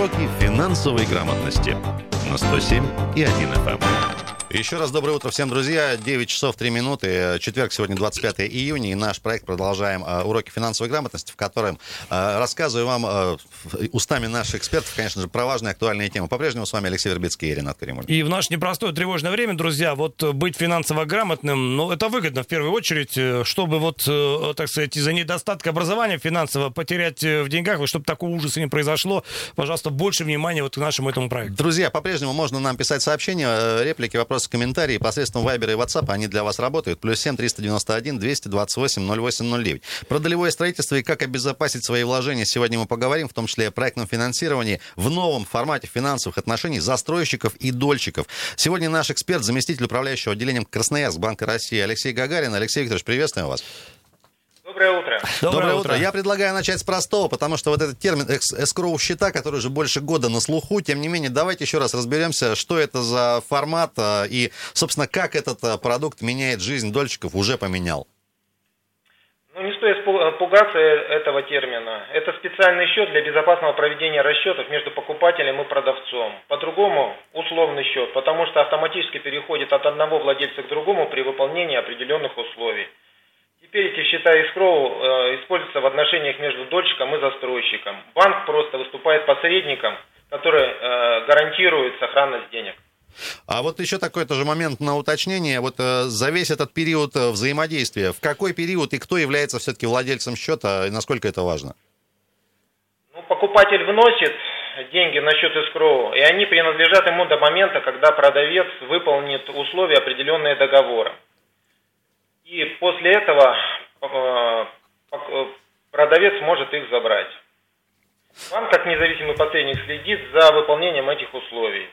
Уроки финансовой грамотности на 107 и 1 FM. Еще раз доброе утро всем, друзья. 9 часов 3 минуты. Четверг, сегодня 25 июня. И наш проект продолжаем э, уроки финансовой грамотности, в котором э, рассказываю вам э, устами наших экспертов, конечно же, про важные актуальные темы. По-прежнему с вами Алексей Вербицкий и Ренат Каримуль. И в наше непростое тревожное время, друзья, вот быть финансово грамотным, ну, это выгодно в первую очередь, чтобы вот, так сказать, из-за недостатка образования финансового потерять в деньгах, вот, чтобы такого ужаса не произошло, пожалуйста, больше внимания вот к нашему этому проекту. Друзья, по-прежнему можно нам писать сообщения, реплики, вопросы вопросы, комментарии посредством Viber и WhatsApp, они для вас работают. Плюс 7 391 228 0809. Про долевое строительство и как обезопасить свои вложения сегодня мы поговорим, в том числе о проектном финансировании в новом формате финансовых отношений застройщиков и дольщиков. Сегодня наш эксперт, заместитель управляющего отделением Красноярск Банка России Алексей Гагарин. Алексей Викторович, приветствуем вас. Доброе утро. Доброе, Доброе утро. утро. Я предлагаю начать с простого, потому что вот этот термин эскроу счета, который уже больше года на слуху, тем не менее, давайте еще раз разберемся, что это за формат а, и, собственно, как этот а, продукт меняет жизнь дольщиков, уже поменял. Ну, не стоит пугаться э, этого термина. Это специальный счет для безопасного проведения расчетов между покупателем и продавцом. По-другому условный счет, потому что автоматически переходит от одного владельца к другому при выполнении определенных условий. Теперь эти счета escrow э, используются в отношениях между дольщиком и застройщиком. Банк просто выступает посредником, который э, гарантирует сохранность денег. А вот еще такой тоже момент на уточнение. Вот э, за весь этот период взаимодействия, в какой период и кто является все-таки владельцем счета, и насколько это важно? Ну, покупатель вносит деньги на счет escrow, и они принадлежат ему до момента, когда продавец выполнит условия, определенные договором. И после этого э, э, продавец может их забрать. Банк, как независимый посредник, следит за выполнением этих условий.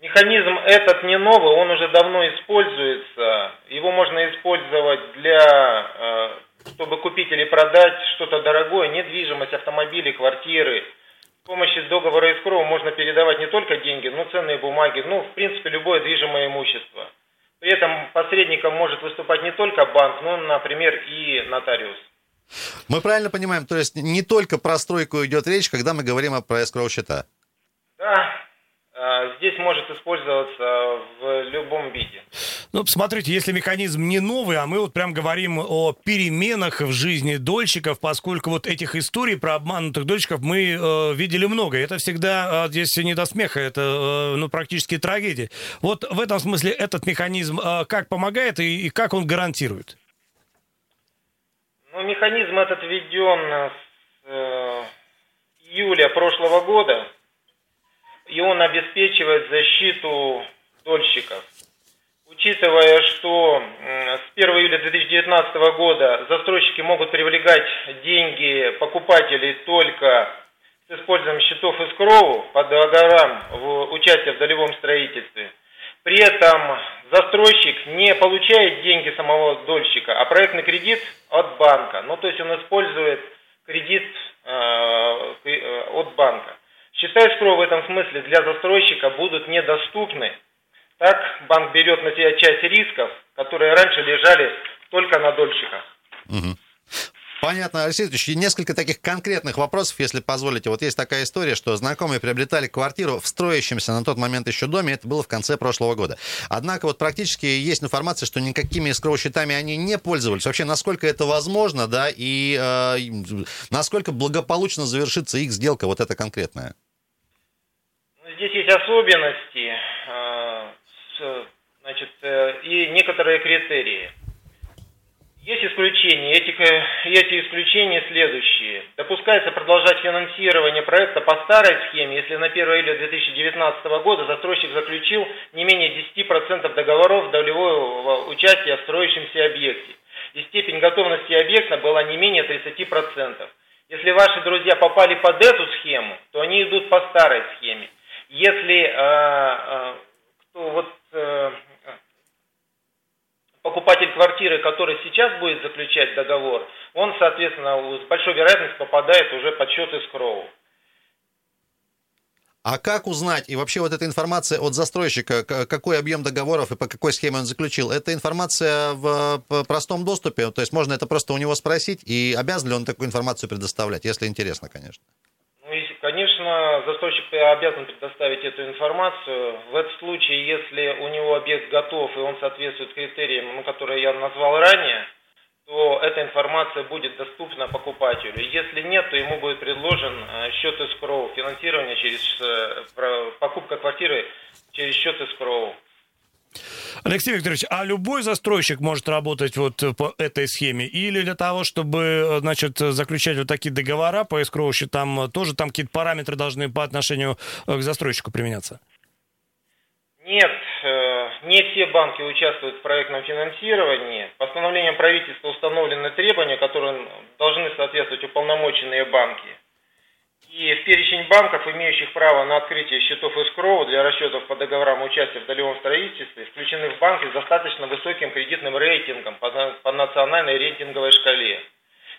Механизм этот не новый, он уже давно используется. Его можно использовать для, э, чтобы купить или продать что-то дорогое, недвижимость, автомобили, квартиры. С помощью договора escrow можно передавать не только деньги, но ценные бумаги, ну, в принципе, любое движимое имущество. При этом посредником может выступать не только банк, но, например, и нотариус. Мы правильно понимаем, то есть не только про стройку идет речь, когда мы говорим про escrow счета? Да, здесь может использоваться в любом виде. Ну, посмотрите, если механизм не новый, а мы вот прям говорим о переменах в жизни дольщиков, поскольку вот этих историй про обманутых дольщиков мы э, видели много. Это всегда, э, здесь не до смеха, это э, ну, практически трагедия. Вот в этом смысле этот механизм э, как помогает и, и как он гарантирует? Ну, механизм этот введен с э, июля прошлого года и он обеспечивает защиту дольщиков. Учитывая, что с 1 июля 2019 года застройщики могут привлекать деньги покупателей только с использованием счетов эскроу по договорам в участие в долевом строительстве. При этом застройщик не получает деньги самого дольщика, а проектный кредит от банка. Ну, то есть он использует кредит э, э от банка. Счета escrow в этом смысле для застройщика будут недоступны. Так банк берет на себя часть рисков, которые раньше лежали только на дольщиках. Угу. Понятно, Алексей Ильич, несколько таких конкретных вопросов, если позволите. Вот есть такая история, что знакомые приобретали квартиру в строящемся на тот момент еще доме, это было в конце прошлого года. Однако вот практически есть информация, что никакими эскроу-счетами они не пользовались. Вообще, насколько это возможно, да, и э, насколько благополучно завершится их сделка, вот эта конкретная? здесь есть особенности э, значит, э, и некоторые критерии. Есть исключения. Эти, эти исключения следующие. Допускается продолжать финансирование проекта по старой схеме, если на 1 июля 2019 года застройщик заключил не менее 10% договоров долевого участия в строящемся объекте. И степень готовности объекта была не менее 30%. Если ваши друзья попали под эту схему, то они идут по старой схеме. Если э, э, кто вот э, покупатель квартиры, который сейчас будет заключать договор, он, соответственно, с большой вероятностью попадает уже под счет эскроу. А как узнать, и вообще вот эта информация от застройщика, какой объем договоров и по какой схеме он заключил, это информация в простом доступе, то есть можно это просто у него спросить, и обязан ли он такую информацию предоставлять, если интересно, конечно? Конечно, застройщик обязан предоставить эту информацию. В этом случае, если у него объект готов и он соответствует критериям, ну, которые я назвал ранее, то эта информация будет доступна покупателю. Если нет, то ему будет предложен э, счет escrow, финансирование через э, покупка квартиры через счет escrow. Алексей Викторович, а любой застройщик может работать вот по этой схеме? Или для того, чтобы, значит, заключать вот такие договора по escrow счетам, тоже там какие-то параметры должны по отношению к застройщику применяться? Нет, э, не все банки участвуют в проектном финансировании. Постановлением правительства установлены требования, которые должны соответствовать уполномоченные банки. И в перечень банков, имеющих право на открытие счетов эскроу для расчетов по договорам участия в долевом строительстве, включены в банки с достаточно высоким кредитным рейтингом по, национальной рейтинговой шкале.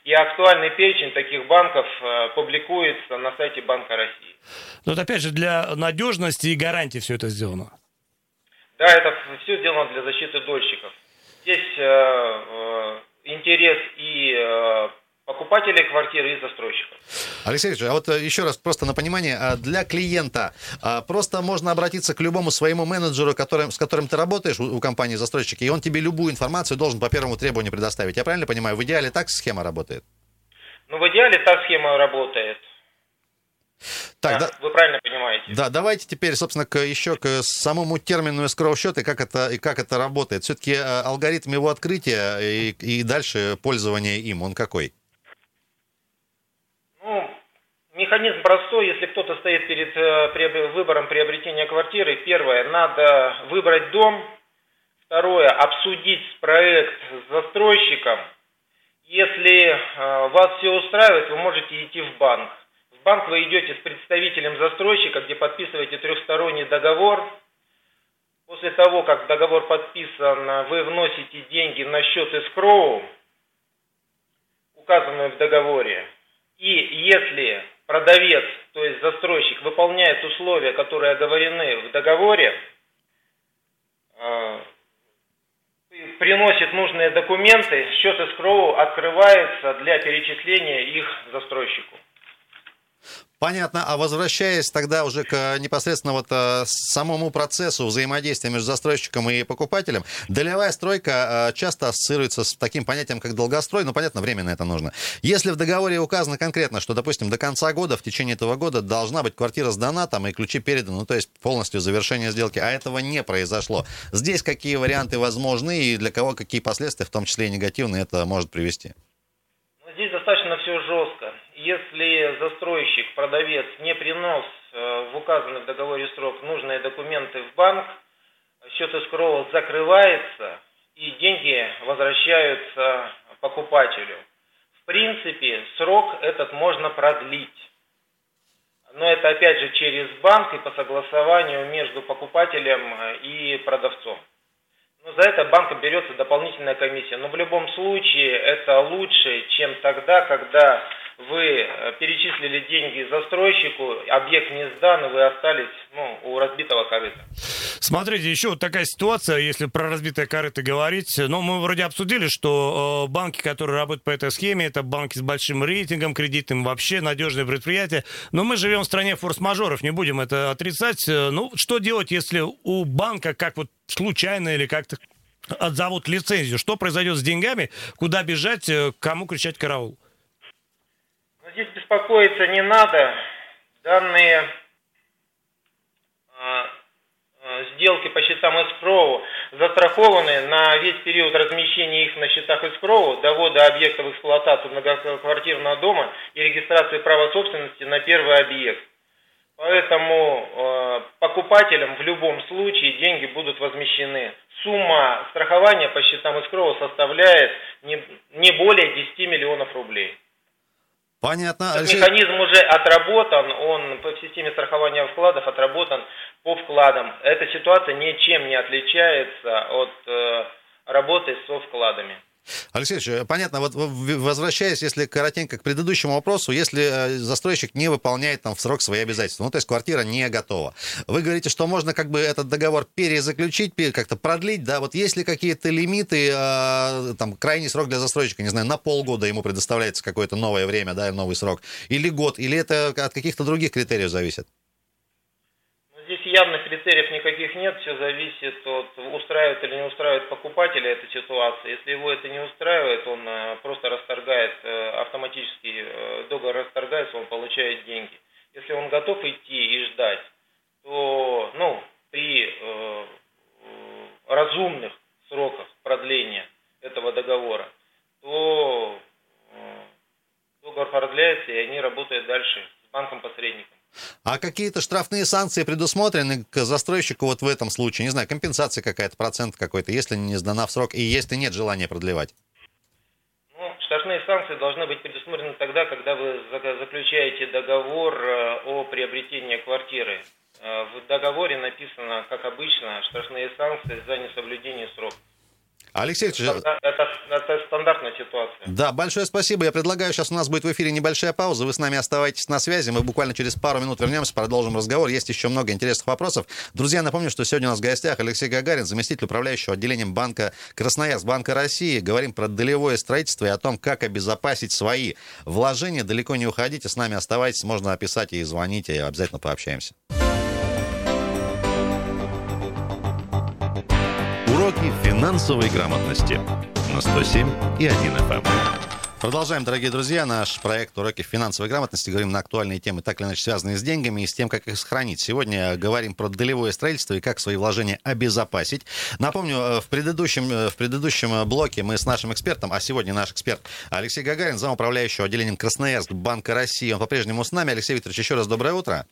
И актуальный перечень таких банков э, публикуется на сайте Банка России. Но вот опять же, для надежности и гарантии все это сделано. Да, это все сделано для защиты дольщиков. Здесь э, э, интерес и э, покупателей квартиры и застройщиков. Алексей Ильич, а вот э, еще раз просто на понимание, а для клиента а, просто можно обратиться к любому своему менеджеру, которым, с которым ты работаешь у, у компании застройщики, и он тебе любую информацию должен по первому требованию предоставить. Я правильно понимаю, в идеале так схема работает? Ну, в идеале так схема работает. Так, да, да, вы правильно понимаете. Да, давайте теперь, собственно, к, еще к самому термину escrow счет и как это, и как это работает. Все-таки э, алгоритм его открытия и, и дальше пользование им, он какой? Ну, механизм простой. Если кто-то стоит перед э, выбором приобретения квартиры, первое, надо выбрать дом. Второе, обсудить проект с застройщиком. Если э, вас все устраивает, вы можете идти в банк в банк вы идете с представителем застройщика, где подписываете трехсторонний договор. После того, как договор подписан, вы вносите деньги на счет эскроу, указанную в договоре. И если продавец, то есть застройщик, выполняет условия, которые оговорены в договоре, э, приносит нужные документы, счет эскроу открывается для перечисления их застройщику. Понятно. А возвращаясь тогда уже к непосредственно вот э, самому процессу взаимодействия между застройщиком и покупателем, долевая стройка э, часто ассоциируется с таким понятием, как долгострой. Ну, понятно, временно это нужно. Если в договоре указано конкретно, что, допустим, до конца года, в течение этого года должна быть квартира сдана, там, и ключи переданы, ну, то есть полностью завершение сделки, а этого не произошло. Здесь какие варианты возможны и для кого какие последствия, в том числе и негативные, это может привести? Ну, здесь достаточно все жестко если застройщик, продавец не принес э, в указанный в договоре срок нужные документы в банк, счет эскроу закрывается и деньги возвращаются покупателю. В принципе, срок этот можно продлить. Но это опять же через банк и по согласованию между покупателем э, и продавцом. Но за это банк берется дополнительная комиссия. Но в любом случае это лучше, чем тогда, когда вы э, перечислили деньги застройщику, объект не сдан, и вы остались ну, у разбитого корыта. Смотрите, еще вот такая ситуация, если про разбитое корыто говорить. Ну, мы вроде обсудили, что э, банки, которые работают по этой схеме, это банки с большим рейтингом кредитным, вообще надежные предприятия. Но мы живем в стране форс-мажоров, не будем это отрицать. Э, ну, что делать, если у банка, как вот случайно или как-то отзовут лицензию? Что произойдет с деньгами? Куда бежать? Э, кому кричать караул? Здесь беспокоиться не надо. Данные э, сделки по счетам эскроу застрахованы на весь период размещения их на счетах эскроу, довода объекта в эксплуатацию многоквартирного дома и регистрации права собственности на первый объект. Поэтому э, покупателям в любом случае деньги будут возмещены. Сумма страхования по счетам эскроу составляет не, не более 10 миллионов рублей. Понятно. Этот механизм уже отработан, он в системе страхования вкладов отработан по вкладам. Эта ситуация ничем не отличается от э, работы со вкладами. Алексей Ильич, понятно, вот возвращаясь, если коротенько к предыдущему вопросу, если э, застройщик не выполняет там в срок свои обязательства, ну, то есть квартира не готова, вы говорите, что можно как бы этот договор перезаключить, как-то продлить, да, вот есть ли какие-то лимиты, э, там, крайний срок для застройщика, не знаю, на полгода ему предоставляется какое-то новое время, да, новый срок, или год, или это от каких-то других критериев зависит? Явных критериев никаких нет, все зависит от устраивает или не устраивает покупателя эта ситуация. Если его это не устраивает, он э, просто расторгает, э, автоматически э, договор расторгается, он получает деньги. Если он готов идти и ждать, то ну, при э, разумных сроках продления этого договора, то э, договор продляется, и они работают дальше с банком-посредником. А какие-то штрафные санкции предусмотрены к застройщику вот в этом случае? Не знаю, компенсация какая-то, процент какой-то, если не сдана в срок и если нет желания продлевать? Ну, штрафные санкции должны быть предусмотрены тогда, когда вы заключаете договор э, о приобретении квартиры. Э, в договоре написано, как обычно, штрафные санкции за несоблюдение срока. Алексей Алексеевич... Это, это, это стандартная ситуация. Да, большое спасибо. Я предлагаю, сейчас у нас будет в эфире небольшая пауза. Вы с нами оставайтесь на связи. Мы буквально через пару минут вернемся, продолжим разговор. Есть еще много интересных вопросов. Друзья, напомню, что сегодня у нас в гостях Алексей Гагарин, заместитель управляющего отделением банка Красноярск, Банка России. Говорим про долевое строительство и о том, как обезопасить свои вложения. Далеко не уходите, с нами оставайтесь. Можно описать и звонить, и обязательно пообщаемся. Уроки финансовой грамотности на 107 и 1 FM. Эм. Продолжаем, дорогие друзья, наш проект «Уроки финансовой грамотности». Говорим на актуальные темы, так или иначе связанные с деньгами и с тем, как их сохранить. Сегодня говорим про долевое строительство и как свои вложения обезопасить. Напомню, э, в предыдущем, э, в предыдущем блоке мы с нашим экспертом, а сегодня наш эксперт Алексей Гагарин, замуправляющий отделением Красноярск Банка России. Он по-прежнему с нами. Алексей Викторович, еще раз доброе утро.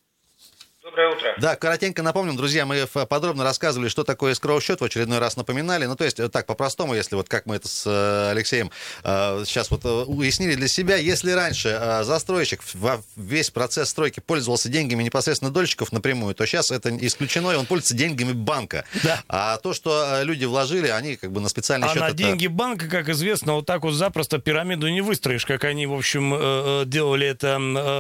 Доброе утро. Да, коротенько напомним, друзья, мы подробно рассказывали, что такое скроу-счет, в очередной раз напоминали. Ну, то есть, так, по-простому, если вот как мы это с э, Алексеем э, сейчас вот э, уяснили для себя, если раньше э, застройщик во весь процесс стройки пользовался деньгами непосредственно дольщиков напрямую, то сейчас это исключено, и он пользуется деньгами банка. Да. А то, что люди вложили, они как бы на специальный а счет... А на это... деньги банка, как известно, вот так вот запросто пирамиду не выстроишь, как они, в общем, делали это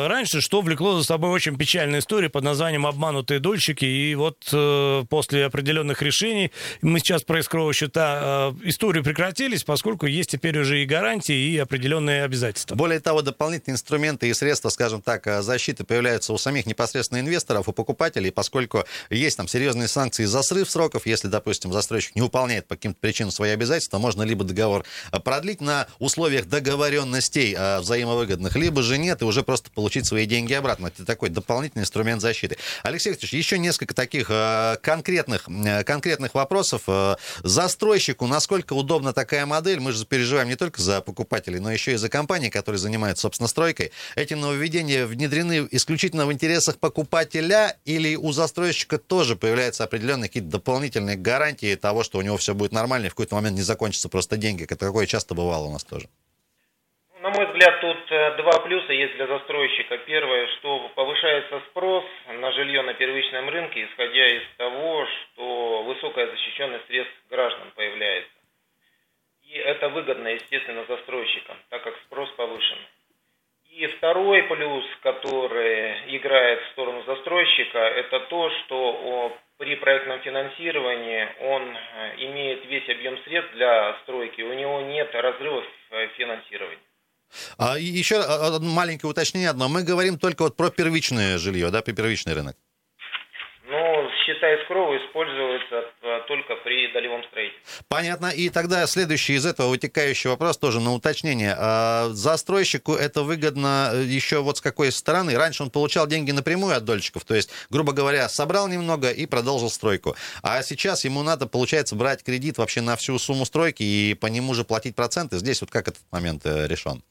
раньше, что влекло за собой очень печальную историю под названием обманутые дольщики, и вот э, после определенных решений, мы сейчас про искровые счета, э, истории прекратились, поскольку есть теперь уже и гарантии, и определенные обязательства. Более того, дополнительные инструменты и средства, скажем так, э, защиты появляются у самих непосредственно инвесторов, у покупателей, поскольку есть там серьезные санкции за срыв сроков, если, допустим, застройщик не выполняет по каким-то причинам свои обязательства, можно либо договор э, продлить на условиях договоренностей э, взаимовыгодных, либо же нет, и уже просто получить свои деньги обратно. Это такой дополнительный инструмент защиты. Алексей Викторович, еще несколько таких э, конкретных, э, конкретных вопросов. Э, застройщику, насколько удобна такая модель? Мы же переживаем не только за покупателей, но еще и за компании, которые занимаются, собственно, стройкой. Эти нововведения внедрены исключительно в интересах покупателя или у застройщика тоже появляются определенные какие-то дополнительные гарантии того, что у него все будет нормально и в какой-то момент не закончатся просто деньги, как такое часто бывало у нас тоже? На мой взгляд, тут э, два плюса есть для застройщика. Первое, что повышается спрос на жилье на первичном рынке, исходя из того, что высокая защищенность средств граждан появляется. И это выгодно, естественно, застройщикам, так как спрос повышен. И второй плюс, который играет в сторону застройщика, это то, что при проектном финансировании он э, имеет весь объем средств для стройки, у него нет разрывов э, финансирования. А еще маленькое уточнение одно. Мы говорим только вот про первичное жилье, да, про первичный рынок. Ну, считай, скроу используется а, только при долевом строительстве. Понятно. И тогда следующий из этого вытекающий вопрос тоже на уточнение. А застройщику это выгодно э, еще вот с какой стороны? Раньше он получал деньги напрямую от дольщиков, то есть, грубо говоря, собрал немного и продолжил стройку. А сейчас ему надо, получается, брать кредит вообще на всю сумму стройки и по нему же платить проценты. Здесь вот как этот момент э, решен?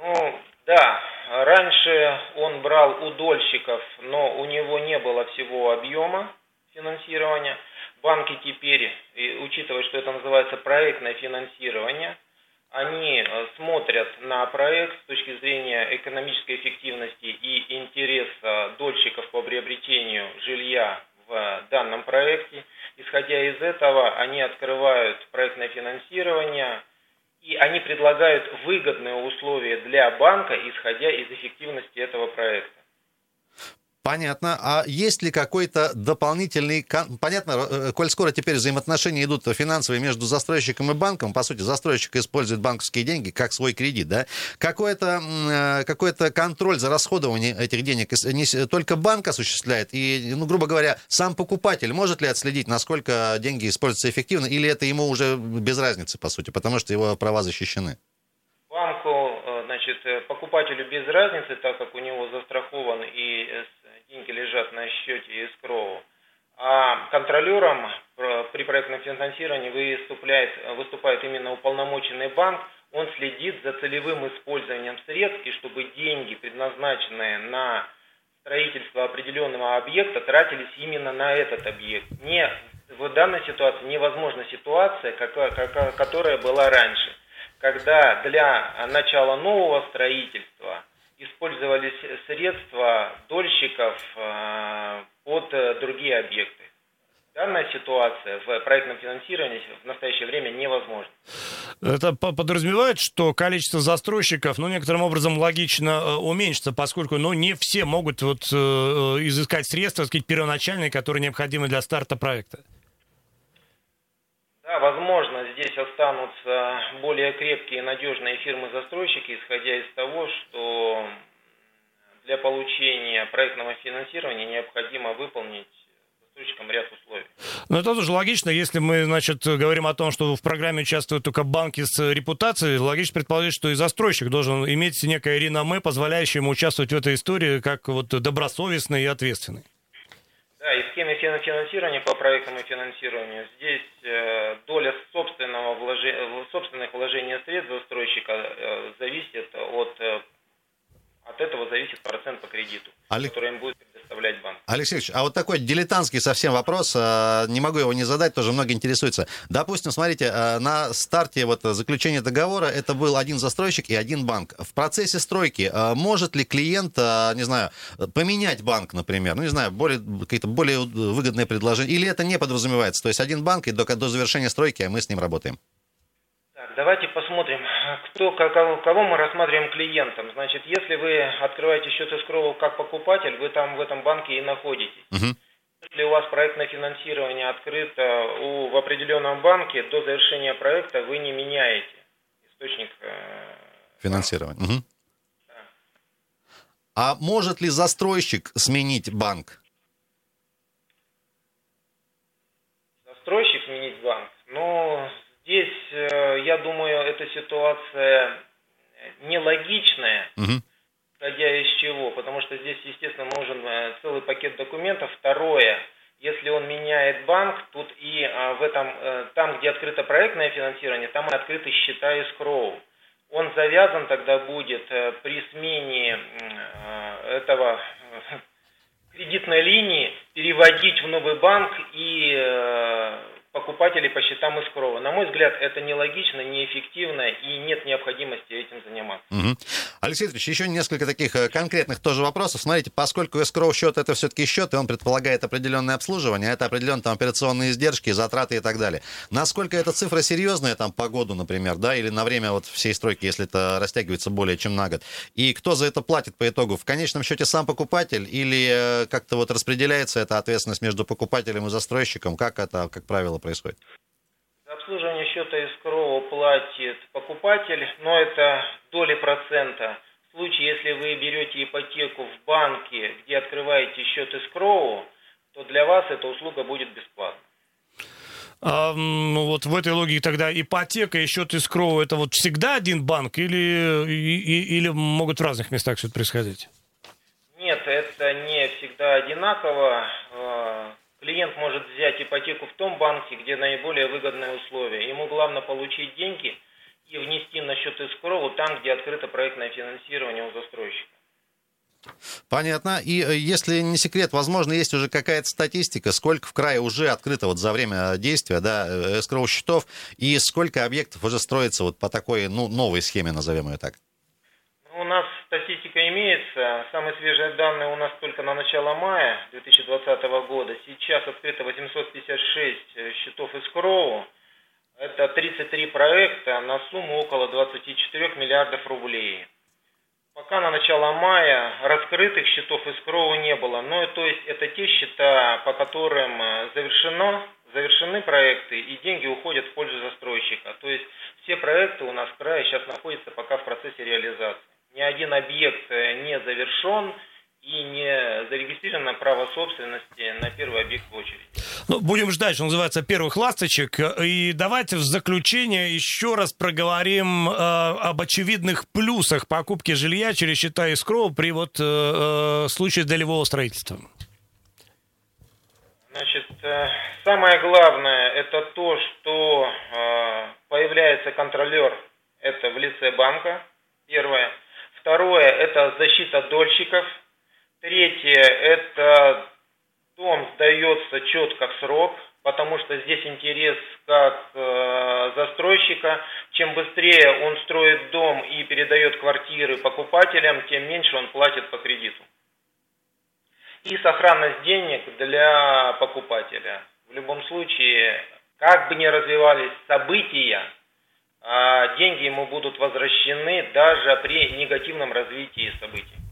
Ну, да, раньше он брал у дольщиков, но у него не было всего объема финансирования. Банки теперь, учитывая, что это называется проектное финансирование, они э, смотрят на проект с точки зрения экономической эффективности и интереса дольщиков по приобретению жилья в данном проекте. Исходя из этого, они открывают проектное финансирование, и они предлагают выгодные условия для банка, исходя из эффективности этого проекта. Понятно. А есть ли какой-то дополнительный... Понятно, э, коль скоро теперь взаимоотношения идут финансовые между застройщиком и банком, по сути, застройщик использует банковские деньги как свой кредит, да? Какой-то э, какой контроль за расходование этих денег не только банк осуществляет, и, ну, грубо говоря, сам покупатель может ли отследить, насколько деньги используются эффективно, или это ему уже без разницы, по сути, потому что его права защищены? Банку, э, значит, покупателю без разницы, так как у него застрахован и деньги лежат на счете эскроу. А контролером при проектном финансировании выступает, выступает именно уполномоченный банк. Он следит за целевым использованием средств, и чтобы деньги, предназначенные на строительство определенного объекта, тратились именно на этот объект. Не, в данной ситуации невозможна ситуация, какая, которая была раньше, когда для начала нового строительства использовались средства дольщиков э, под э, другие объекты. Данная ситуация в проектном финансировании в настоящее время невозможна. Это подразумевает, что количество застройщиков, ну, некоторым образом логично э, уменьшится, поскольку, ну, не все могут вот изыскать средства, так сказать, первоначальные, которые необходимы для старта проекта. Да, возможно, здесь останутся более крепкие и надежные фирмы-застройщики, исходя из того, что для получения проектного финансирования необходимо выполнить застройщикам ряд условий. Ну, это тоже логично, если мы, значит, говорим о том, что в программе участвуют только банки с репутацией, логично предположить, что и застройщик должен иметь некое реноме, позволяющее ему участвовать в этой истории как вот добросовестный и ответственный. Да, и схеме финансирования по проектному финансированию здесь э, доля собственного вложения, собственных вложений средств застройщика э, зависит от, э, от этого зависит процент по кредиту, Олег... который им будет предоставлять банк. Алексей а вот такой дилетантский совсем вопрос, а, не могу его не задать, тоже многие интересуются. Допустим, смотрите, а, на старте вот заключения договора это был один застройщик и один банк. В процессе стройки а, может ли клиент, не знаю, поменять банк, например, ну, не знаю, более, какие-то более выгодные предложения, или это не подразумевается? То есть один банк и до, до завершения стройки мы с ним работаем? Давайте посмотрим, кто, кого, кого мы рассматриваем клиентом. Значит, если вы открываете счет эскроу как покупатель, вы там в этом банке и находитесь. Угу. Если у вас проектное финансирование открыто у, в определенном банке, до завершения проекта вы не меняете источник э, финансирования. Угу. Да. А может ли застройщик сменить банк? Застройщик сменить банк? Ну, Здесь, э, я думаю, эта ситуация нелогичная, угу. исходя из чего, потому что здесь, естественно, нужен э, целый пакет документов. Второе, если он меняет банк, тут и а, в этом, э, там, где открыто проектное финансирование, там открыты счета из Кроу. Он завязан тогда будет при смене этого кредитной линии переводить в новый банк и покупателей по счетам из крова. На мой взгляд, это нелогично, неэффективно и нет необходимости этим заниматься. Угу. Алексей Ильич, еще несколько таких э, конкретных тоже вопросов. Смотрите, поскольку escrow счет это все-таки счет, и он предполагает определенное обслуживание, это определенные там операционные издержки, затраты и так далее. Насколько эта цифра серьезная там по году, например, да, или на время вот всей стройки, если это растягивается более чем на год? И кто за это платит по итогу? В конечном счете сам покупатель или э, как-то вот распределяется эта ответственность между покупателем и застройщиком? Как это, как правило, происходит? Обслуживание счета escrow платит покупатель, но это доли процента. В случае, если вы берете ипотеку в банке, где открываете счет escrow, то для вас эта услуга будет бесплатна. А, ну вот в этой логике тогда ипотека и счет escrow это вот всегда один банк или, и, или могут в разных местах все это происходить? Нет, это не всегда одинаково. Клиент может взять ипотеку в том банке, где наиболее выгодные условия. Ему главное получить деньги и внести на счет эскроу там, где открыто проектное финансирование у застройщика. Понятно. И э, если не секрет, возможно, есть уже какая-то статистика, сколько в крае уже открыто вот за время действия да, э, эскроу счетов, и сколько объектов уже строится вот по такой ну, новой схеме, назовем ее так? У нас статистика имеется. Самые свежие данные у нас только на начало мая 2020 года. Сейчас открыто 856 э, счетов из Кроу. Это 33 проекта на сумму около 24 миллиардов рублей. Пока на начало мая раскрытых счетов из Кроу не было. Ну, то есть это те счета, по которым э, завершено, завершены проекты и деньги уходят в пользу застройщика. То есть все проекты у нас в крае сейчас находятся пока в процессе реализации. Ни один объект э, не завершен, и не зарегистрировано право собственности на первый объект в очереди. Ну, будем ждать, что называется, первых ласточек. И давайте в заключение еще раз проговорим э, об очевидных плюсах покупки жилья через счета искроу при вот э, э, случае долевого строительства. Значит, э, самое главное это то, что э, появляется контролер, это в лице банка, первое. Второе, это защита дольщиков, Третье – это дом сдается четко в срок, потому что здесь интерес как э, застройщика. Чем быстрее он строит дом и передает квартиры покупателям, тем меньше он платит по кредиту. И сохранность денег для покупателя. В любом случае, как бы ни развивались события, деньги ему будут возвращены даже при негативном развитии событий.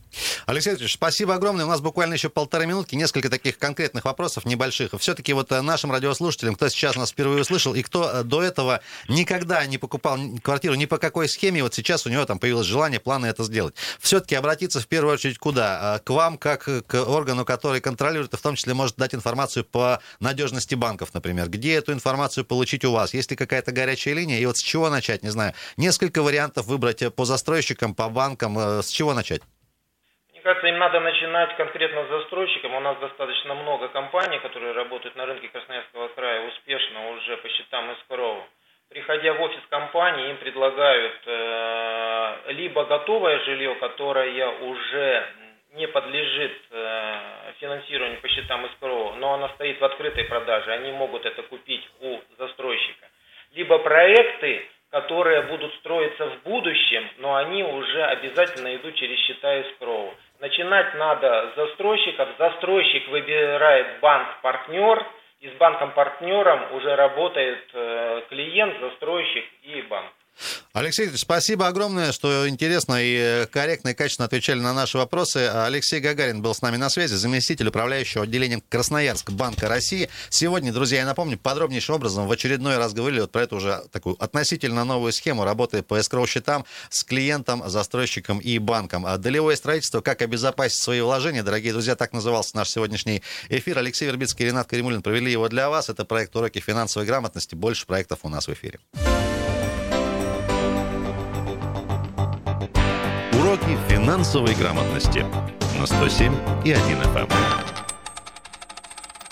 Алексей Викторович, спасибо огромное. У нас буквально еще полторы минутки, несколько таких конкретных вопросов небольших. Все-таки вот э, нашим радиослушателям, кто сейчас нас впервые услышал, и кто э, до этого никогда не покупал квартиру ни по какой схеме, вот сейчас у него там появилось желание, планы это сделать. Все-таки обратиться в первую очередь куда? Э, к вам, как к органу, который контролирует, и в том числе может дать информацию по надежности банков, например. Где эту информацию получить у вас? Есть ли какая-то горячая линия? И вот с чего начать, не знаю. Несколько вариантов выбрать по застройщикам, по банкам. С чего начать? Кажется, им надо начинать конкретно с застройщиком. У нас достаточно много компаний, которые работают на рынке Красноярского края успешно уже по счетам из коров. Приходя в офис компании, им предлагают э, либо готовое жилье, которое уже не подлежит э, финансированию по счетам из КРО, но оно стоит в открытой продаже, они могут это купить у застройщика. Либо проекты, которые будут строиться в будущем, но они уже обязательно идут через счета escrow. Начинать надо с застройщиков. Застройщик выбирает банк-партнер, и с банком-партнером уже работает э, клиент, застройщик и банк. Алексей, спасибо огромное, что интересно и корректно и качественно отвечали на наши вопросы. Алексей Гагарин был с нами на связи, заместитель управляющего отделением Красноярск Банка России. Сегодня, друзья, я напомню, подробнейшим образом в очередной раз говорили вот про эту уже такую относительно новую схему работы по эскроу-счетам с клиентом, застройщиком и банком. А долевое строительство, как обезопасить свои вложения, дорогие друзья, так назывался наш сегодняшний эфир. Алексей Вербицкий и Ренат Каримулин провели его для вас. Это проект «Уроки финансовой грамотности». Больше проектов у нас в эфире. Финансовой грамотности на 107 и 1 FM.